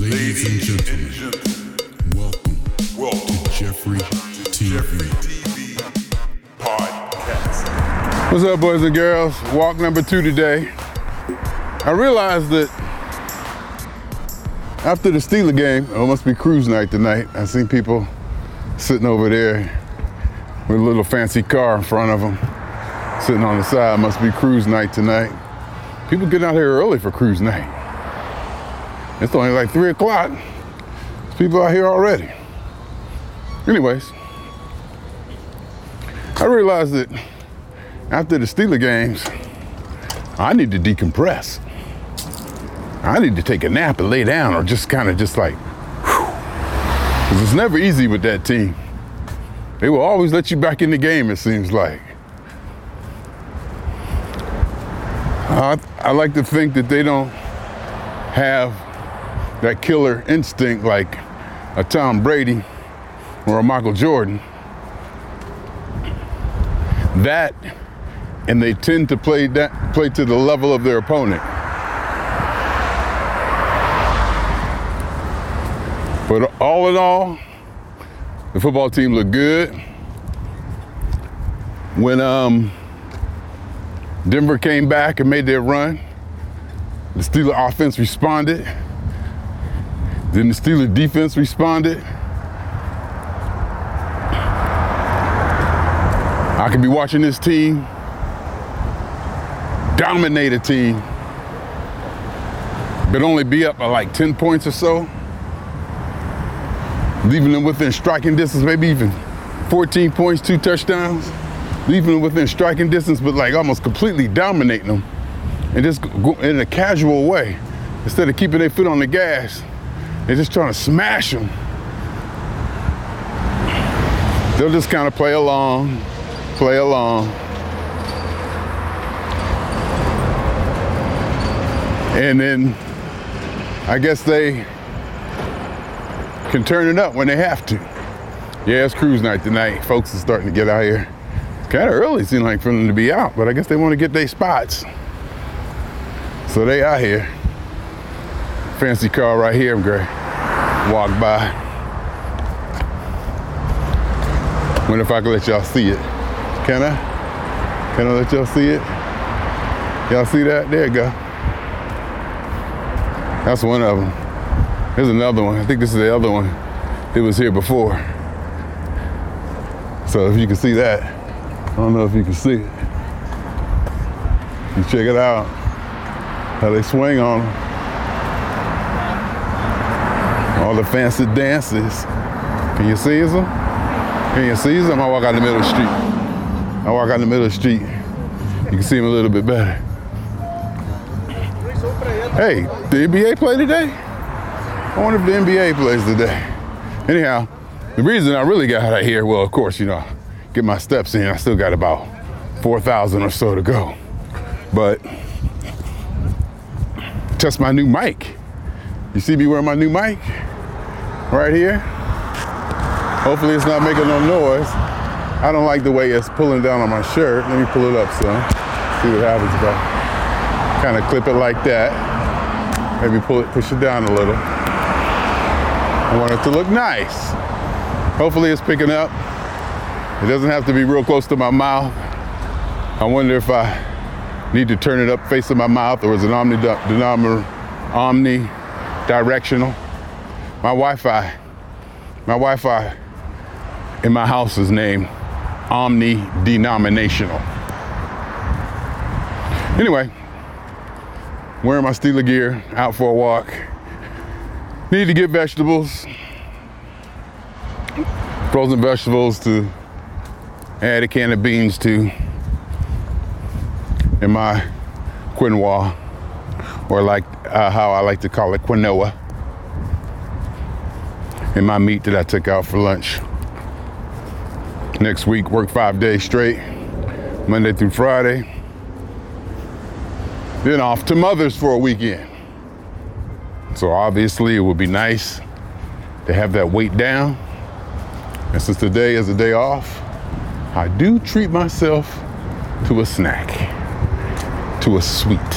Ladies and gentlemen, welcome, welcome to Jeffrey TV. Jeffrey TV podcast. What's up, boys and girls? Walk number two today. I realized that after the Steeler game, oh, it must be cruise night tonight. I seen people sitting over there with a little fancy car in front of them, sitting on the side. Must be cruise night tonight. People get out here early for cruise night. It's only like three o'clock. People out here already. Anyways, I realized that after the Steeler games, I need to decompress. I need to take a nap and lay down or just kind of just like, because it's never easy with that team. They will always let you back in the game, it seems like. I, I like to think that they don't have that killer instinct like a Tom Brady or a Michael Jordan. That and they tend to play that play to the level of their opponent. But all in all, the football team looked good. When um, Denver came back and made their run, the Steeler offense responded. Then the Steelers defense responded. I could be watching this team. Dominate a team, but only be up by like 10 points or so, leaving them within striking distance, maybe even 14 points, two touchdowns, leaving them within striking distance, but like almost completely dominating them, and just in a casual way, instead of keeping their foot on the gas, they're just trying to smash them. They'll just kind of play along, play along. And then I guess they can turn it up when they have to. Yeah, it's cruise night tonight. Folks are starting to get out here. It's Kind of early, seemed like for them to be out, but I guess they want to get their spots. So they out here. Fancy car right here, I'm great. Walk by. Wonder if I can let y'all see it. Can I? Can I let y'all see it? Y'all see that? There you go. That's one of them. There's another one. I think this is the other one. It was here before. So if you can see that, I don't know if you can see it. You check it out. How they swing on them. All the fancy dances. Can you see them? Can you see them? I walk out the middle of the street. I walk out the middle of the street. You can see them a little bit better. Hey, the NBA play today? I wonder if the NBA plays today. Anyhow, the reason I really got out of here, well, of course, you know, get my steps in. I still got about 4,000 or so to go. But test my new mic. You see me wearing my new mic? Right here. Hopefully it's not making no noise. I don't like the way it's pulling down on my shirt. Let me pull it up some. See what happens if I kind of clip it like that. Maybe pull it, push it down a little. I want it to look nice. Hopefully it's picking up. It doesn't have to be real close to my mouth. I wonder if I need to turn it up facing my mouth or is it omni, omni? My Wi-Fi, my Wi-Fi in my house is named omni denominational. Anyway, wearing my Steeler gear, out for a walk. Need to get vegetables, frozen vegetables to add a can of beans to in my quinoa, or like uh, how I like to call it quinoa, in my meat that I took out for lunch. Next week, work five days straight, Monday through Friday. Then off to Mother's for a weekend. So obviously it would be nice to have that weight down. And since today is a day off, I do treat myself to a snack, to a sweet.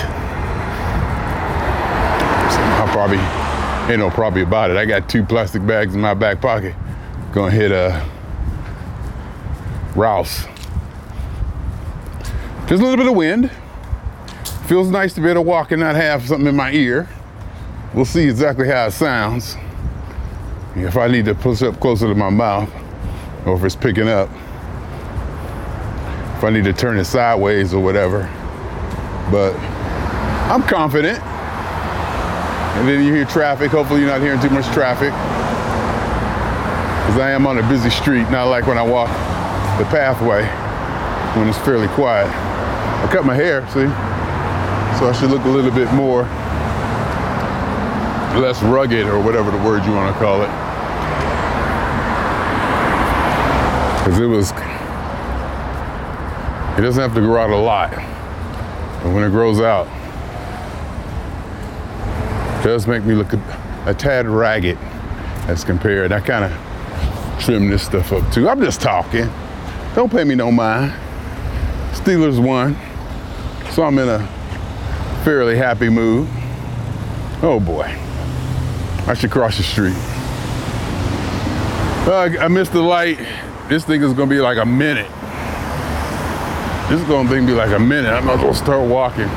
So I'll probably Ain't no probably about it. I got two plastic bags in my back pocket. Gonna hit a Rouse. There's a little bit of wind. Feels nice to be able to walk and not have something in my ear. We'll see exactly how it sounds. If I need to push up closer to my mouth, or if it's picking up. If I need to turn it sideways or whatever. But I'm confident. And then you hear traffic. Hopefully you're not hearing too much traffic. Because I am on a busy street, not like when I walk the pathway when it's fairly quiet. I cut my hair, see? So I should look a little bit more less rugged or whatever the word you want to call it. Because it was, it doesn't have to grow out a lot. But when it grows out, does make me look a, a tad ragged as compared. I kind of trim this stuff up too. I'm just talking. Don't pay me no mind. Steelers won, so I'm in a fairly happy mood. Oh boy, I should cross the street. Uh, I missed the light. This thing is gonna be like a minute. This is gonna be like a minute. I'm not gonna start walking.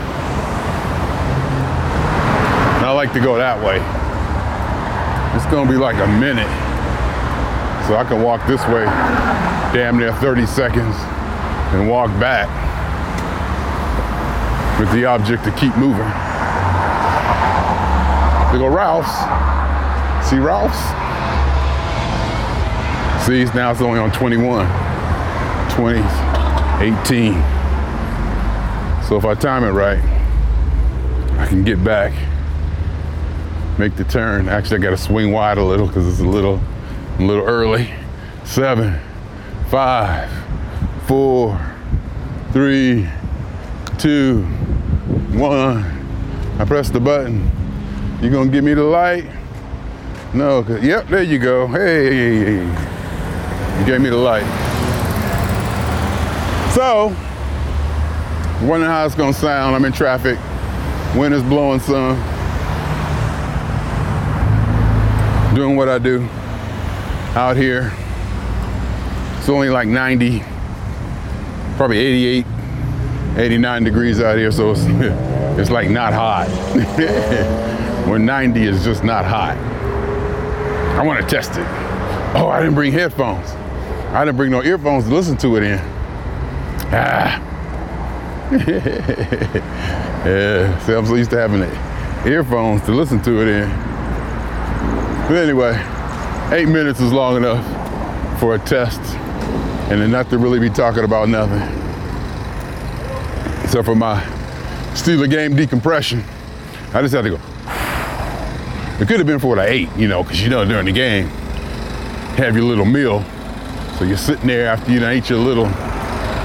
Like to go that way. It's gonna be like a minute. So I can walk this way damn near 30 seconds and walk back with the object to keep moving. They go Ralph's. See Ralph's? See, now it's only on 21. 20, 18. So if I time it right, I can get back, make the turn. Actually, I gotta swing wide a little because it's a little, a little early. Seven, five, four, three, two, one. I press the button. You gonna give me the light? No, yep, there you go. Hey, you gave me the light. So, wondering how it's gonna sound. I'm in traffic. Wind is blowing some. Doing what I do out here. It's only like 90, probably 88, 89 degrees out here, so it's, it's like not hot. Where 90 is just not hot. I want to test it. Oh, I didn't bring headphones. I didn't bring no earphones to listen to it in. Ah. yeah, see, I'm so used to having the earphones to listen to it in. But anyway, eight minutes is long enough for a test and then not to really be talking about nothing. Except for my Steeler game decompression, I just had to go. It could have been for what I ate, you know, because you know during the game, have your little meal. So you're sitting there after you ate your little,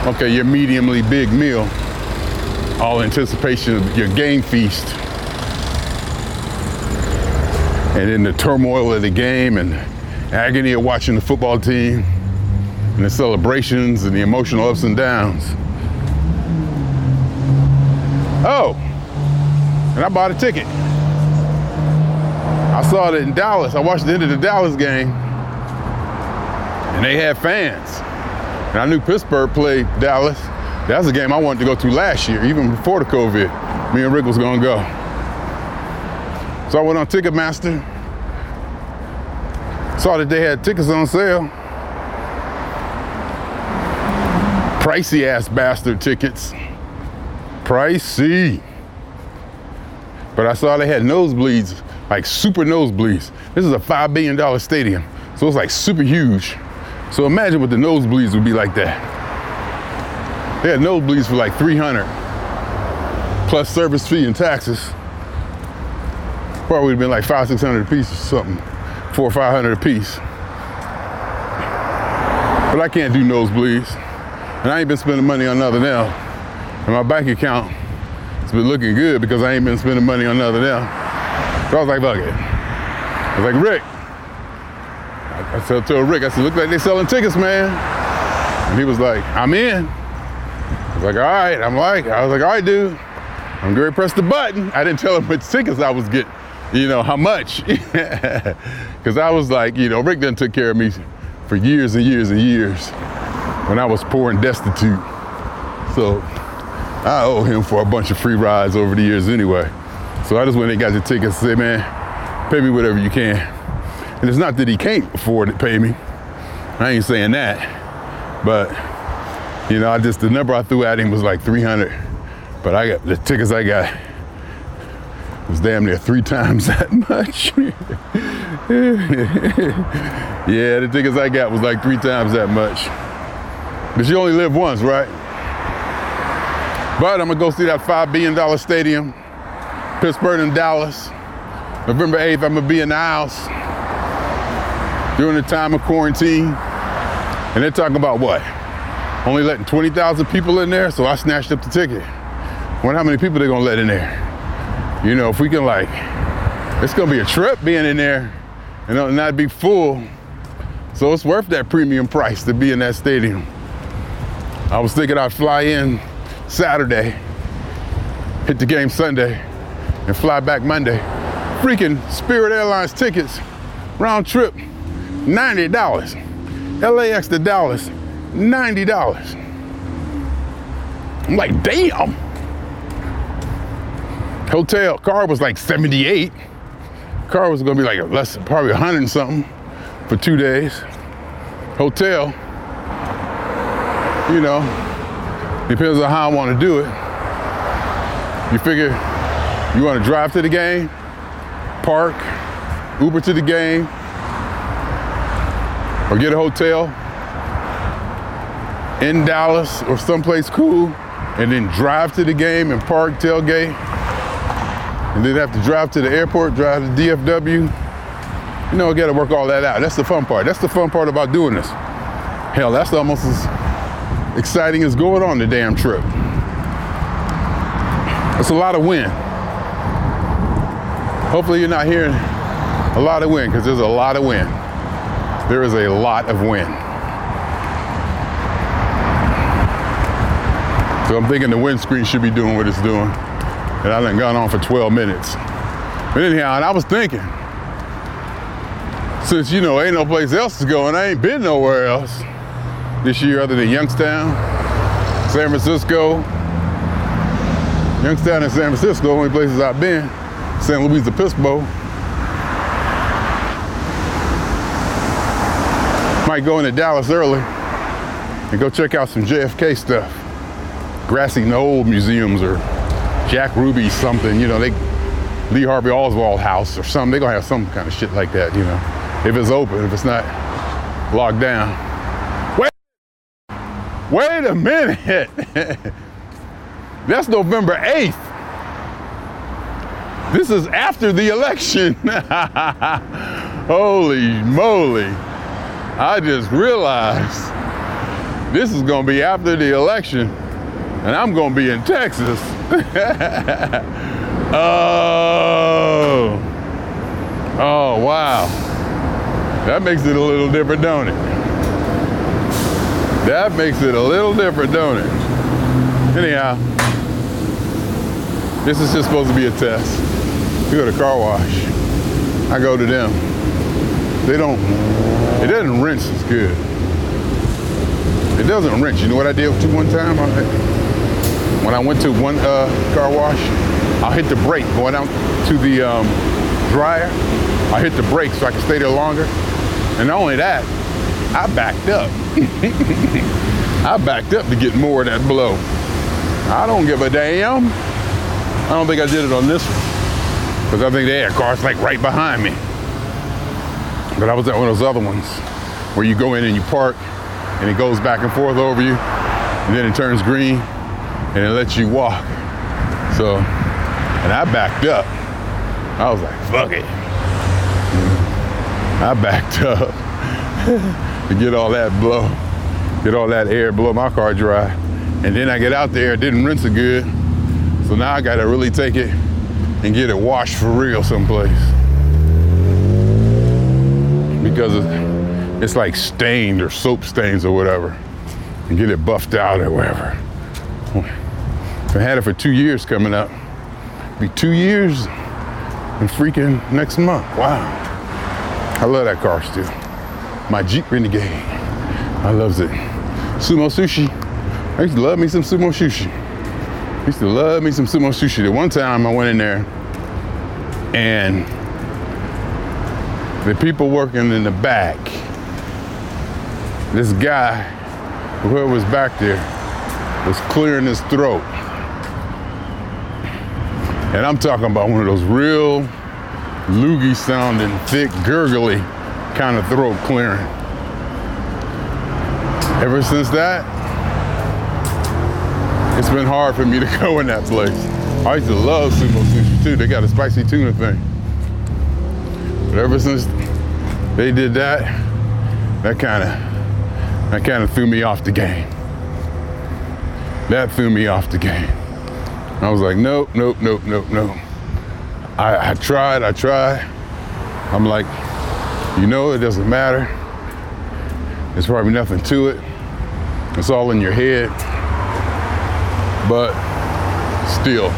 okay, your mediumly big meal, all anticipation of your game feast. And then the turmoil of the game and agony of watching the football team and the celebrations and the emotional ups and downs. Oh, and I bought a ticket. I saw it in Dallas. I watched the end of the Dallas game, and they had fans. And I knew Pittsburgh played Dallas. That's a game I wanted to go to last year, even before the COVID. Me and Rick was gonna go. So I went on Ticketmaster, saw that they had tickets on sale. Pricey ass bastard tickets. Pricey. But I saw they had nosebleeds, like super nosebleeds. This is a $5 billion stadium, so it's like super huge. So imagine what the nosebleeds would be like that. They had nosebleeds for like 300 plus service fee and taxes. Probably would have been like five, 600 a piece or something, four or 500 a piece. But I can't do nosebleeds. And I ain't been spending money on nothing else. And my bank account has been looking good because I ain't been spending money on nothing else. So I was like, fuck it. I was like, Rick. I, I said to Rick, I said, look like they selling tickets, man. And he was like, I'm in. I was like, all right. I'm like, I was like, all right, dude. I'm going to press the button. I didn't tell him which tickets I was getting. You know, how much? Because I was like, you know, Rick done took care of me for years and years and years when I was poor and destitute. So I owe him for a bunch of free rides over the years anyway. So I just went and got the tickets and said, man, pay me whatever you can. And it's not that he can't afford to pay me. I ain't saying that. But, you know, I just, the number I threw at him was like 300. But I got, the tickets I got was damn near three times that much. yeah, the tickets I got was like three times that much. But you only live once, right? But I'm gonna go see that $5 billion stadium, Pittsburgh and Dallas. November 8th, I'm gonna be in the house during the time of quarantine. And they're talking about what? Only letting 20,000 people in there? So I snatched up the ticket. Wonder how many people they're gonna let in there. You know, if we can like, it's gonna be a trip being in there and not be full. So it's worth that premium price to be in that stadium. I was thinking I'd fly in Saturday, hit the game Sunday, and fly back Monday. Freaking Spirit Airlines tickets, round trip, $90. LAX to Dallas, $90. I'm like, damn. Hotel car was like 78. Car was gonna be like less, probably 100 and something for two days. Hotel, you know, depends on how I want to do it. You figure you want to drive to the game, park, Uber to the game, or get a hotel in Dallas or someplace cool, and then drive to the game and park, tailgate, and then have to drive to the airport, drive to DFW. You know, I got to work all that out. That's the fun part. That's the fun part about doing this. Hell, that's almost as exciting as going on the damn trip. It's a lot of wind. Hopefully, you're not hearing a lot of wind because there's a lot of wind. There is a lot of wind. So I'm thinking the windscreen should be doing what it's doing and I done gone on for 12 minutes. But anyhow, and I was thinking, since you know ain't no place else to go and I ain't been nowhere else this year other than Youngstown, San Francisco. Youngstown and San Francisco, only places I've been. San Luis Obispo. Might go into Dallas early and go check out some JFK stuff. Grassy Knoll museums or Jack Ruby something, you know, they Lee Harvey Oswald house or something. They're gonna have some kind of shit like that, you know. If it's open, if it's not locked down. Wait, wait a minute. That's November 8th. This is after the election. Holy moly. I just realized this is gonna be after the election and I'm gonna be in Texas. oh. Oh, wow. That makes it a little different, don't it? That makes it a little different, don't it? Anyhow, this is just supposed to be a test. We go to car wash. I go to them. They don't, it doesn't rinse as good. It doesn't rinse. You know what I did to one time? When I went to one uh, car wash, I'll hit the brake going out to the um, dryer. I hit the brake so I can stay there longer. And not only that, I backed up. I backed up to get more of that blow. I don't give a damn. I don't think I did it on this one. Because I think they had cars like right behind me. But I was at one of those other ones where you go in and you park and it goes back and forth over you and then it turns green and it lets you walk. So, and I backed up. I was like, fuck it. I backed up to get all that blow, get all that air, blow my car dry. And then I get out there, it didn't rinse it good. So now I gotta really take it and get it washed for real someplace. Because it's like stained or soap stains or whatever. And get it buffed out or whatever. I had it for two years coming up. Be two years and freaking next month. Wow. I love that car still. My Jeep Renegade. I loves it. Sumo sushi. I used to love me some sumo sushi. I used to love me some sumo sushi. The one time I went in there and the people working in the back, this guy, whoever was back there, was clearing his throat. And I'm talking about one of those real loogie sounding, thick, gurgly kind of throat clearing. Ever since that, it's been hard for me to go in that place. I used to love sumo sushi too. They got a spicy tuna thing. But ever since they did that, that kind of that kind of threw me off the game. That threw me off the game. I was like, nope, nope, nope, nope, nope. I, I tried, I tried. I'm like, you know, it doesn't matter. There's probably nothing to it. It's all in your head. But still.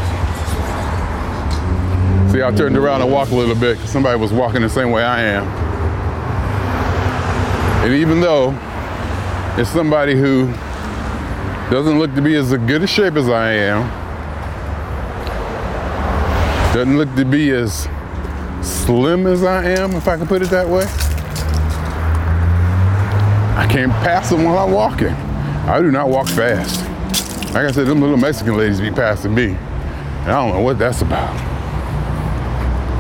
See, I turned around and walked a little bit because somebody was walking the same way I am. And even though it's somebody who doesn't look to be as good a shape as I am, doesn't look to be as slim as I am, if I can put it that way. I can't pass them while I'm walking. I do not walk fast. Like I said, them little Mexican ladies be passing me. And I don't know what that's about.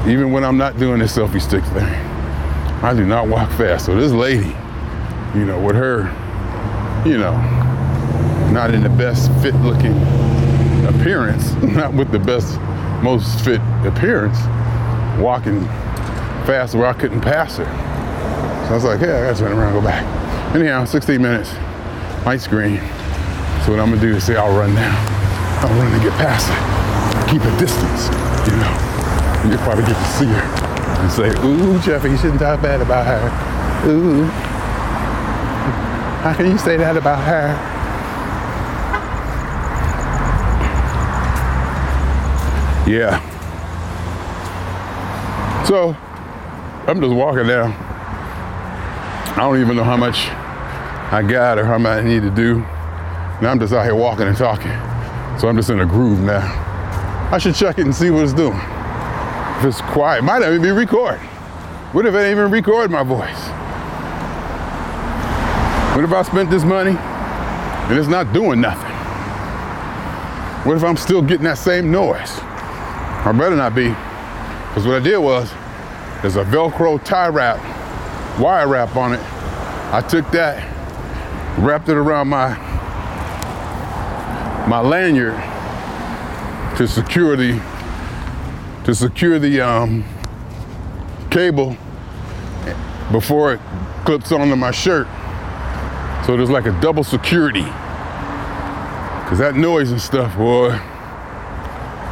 Even when I'm not doing this selfie stick thing, I do not walk fast. So this lady, you know, with her, you know, not in the best fit looking appearance, not with the best, most fit appearance, walking fast where I couldn't pass her. So I was like, yeah, I gotta turn around and go back. Anyhow, 16 minutes, light screen. So what I'm gonna do is say I'll run now. I'll run to get past her. Keep a distance, you know. You'll probably get to see her and say, ooh, Jeffy, you shouldn't talk bad about her. Ooh. How can you say that about her? Yeah. So I'm just walking down. I don't even know how much I got or how much I need to do. Now I'm just out here walking and talking. So I'm just in a groove now. I should check it and see what it's doing. If it's quiet, might not even be recording. What if it ain't even record my voice? What if I spent this money and it's not doing nothing? What if I'm still getting that same noise? I better not be. Because what I did was, there's a Velcro tie wrap, wire wrap on it. I took that, wrapped it around my my lanyard to secure the to secure the um, cable before it clips onto my shirt. So there's like a double security. Cause that noise and stuff, boy,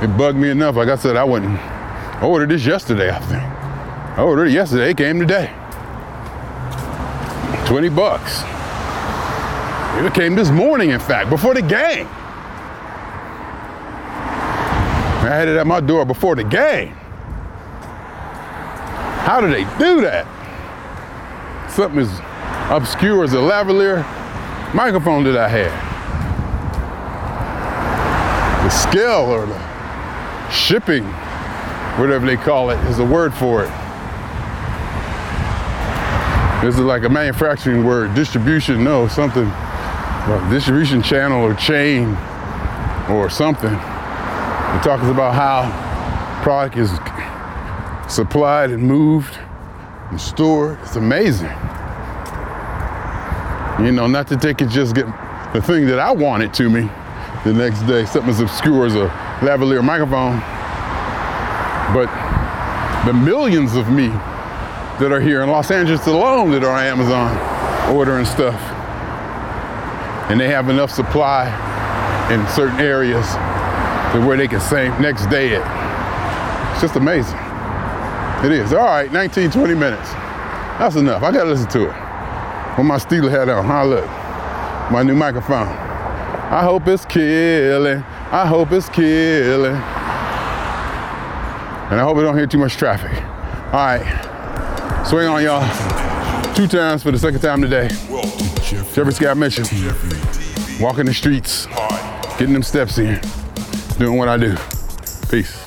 it bugged me enough. Like I said, I wouldn't. I ordered this yesterday, I think. I ordered it yesterday. It came today. 20 bucks. It came this morning, in fact, before the game. I had it at my door before the game. How do they do that? Something as obscure as a lavalier microphone that I had. The scale or the shipping, whatever they call it, is a word for it. This is like a manufacturing word, distribution, no, something, distribution channel or chain or something. It talks about how product is supplied and moved and stored. It's amazing. You know, not that they could just get the thing that I wanted to me the next day, something as obscure as a lavalier microphone. But the millions of me that are here in Los Angeles alone that are on Amazon ordering stuff. And they have enough supply in certain areas to where they can say next day it. It's just amazing. It is. All right, 19, 20 minutes. That's enough. I gotta listen to it. With my Steeler hat on. Huh, look. My new microphone. I hope it's killing. I hope it's killing. And I hope I don't hear too much traffic. All right, swing on y'all. Two times for the second time today. Jeffrey Scott Mitchell, walking the streets, getting them steps in, doing what I do. Peace.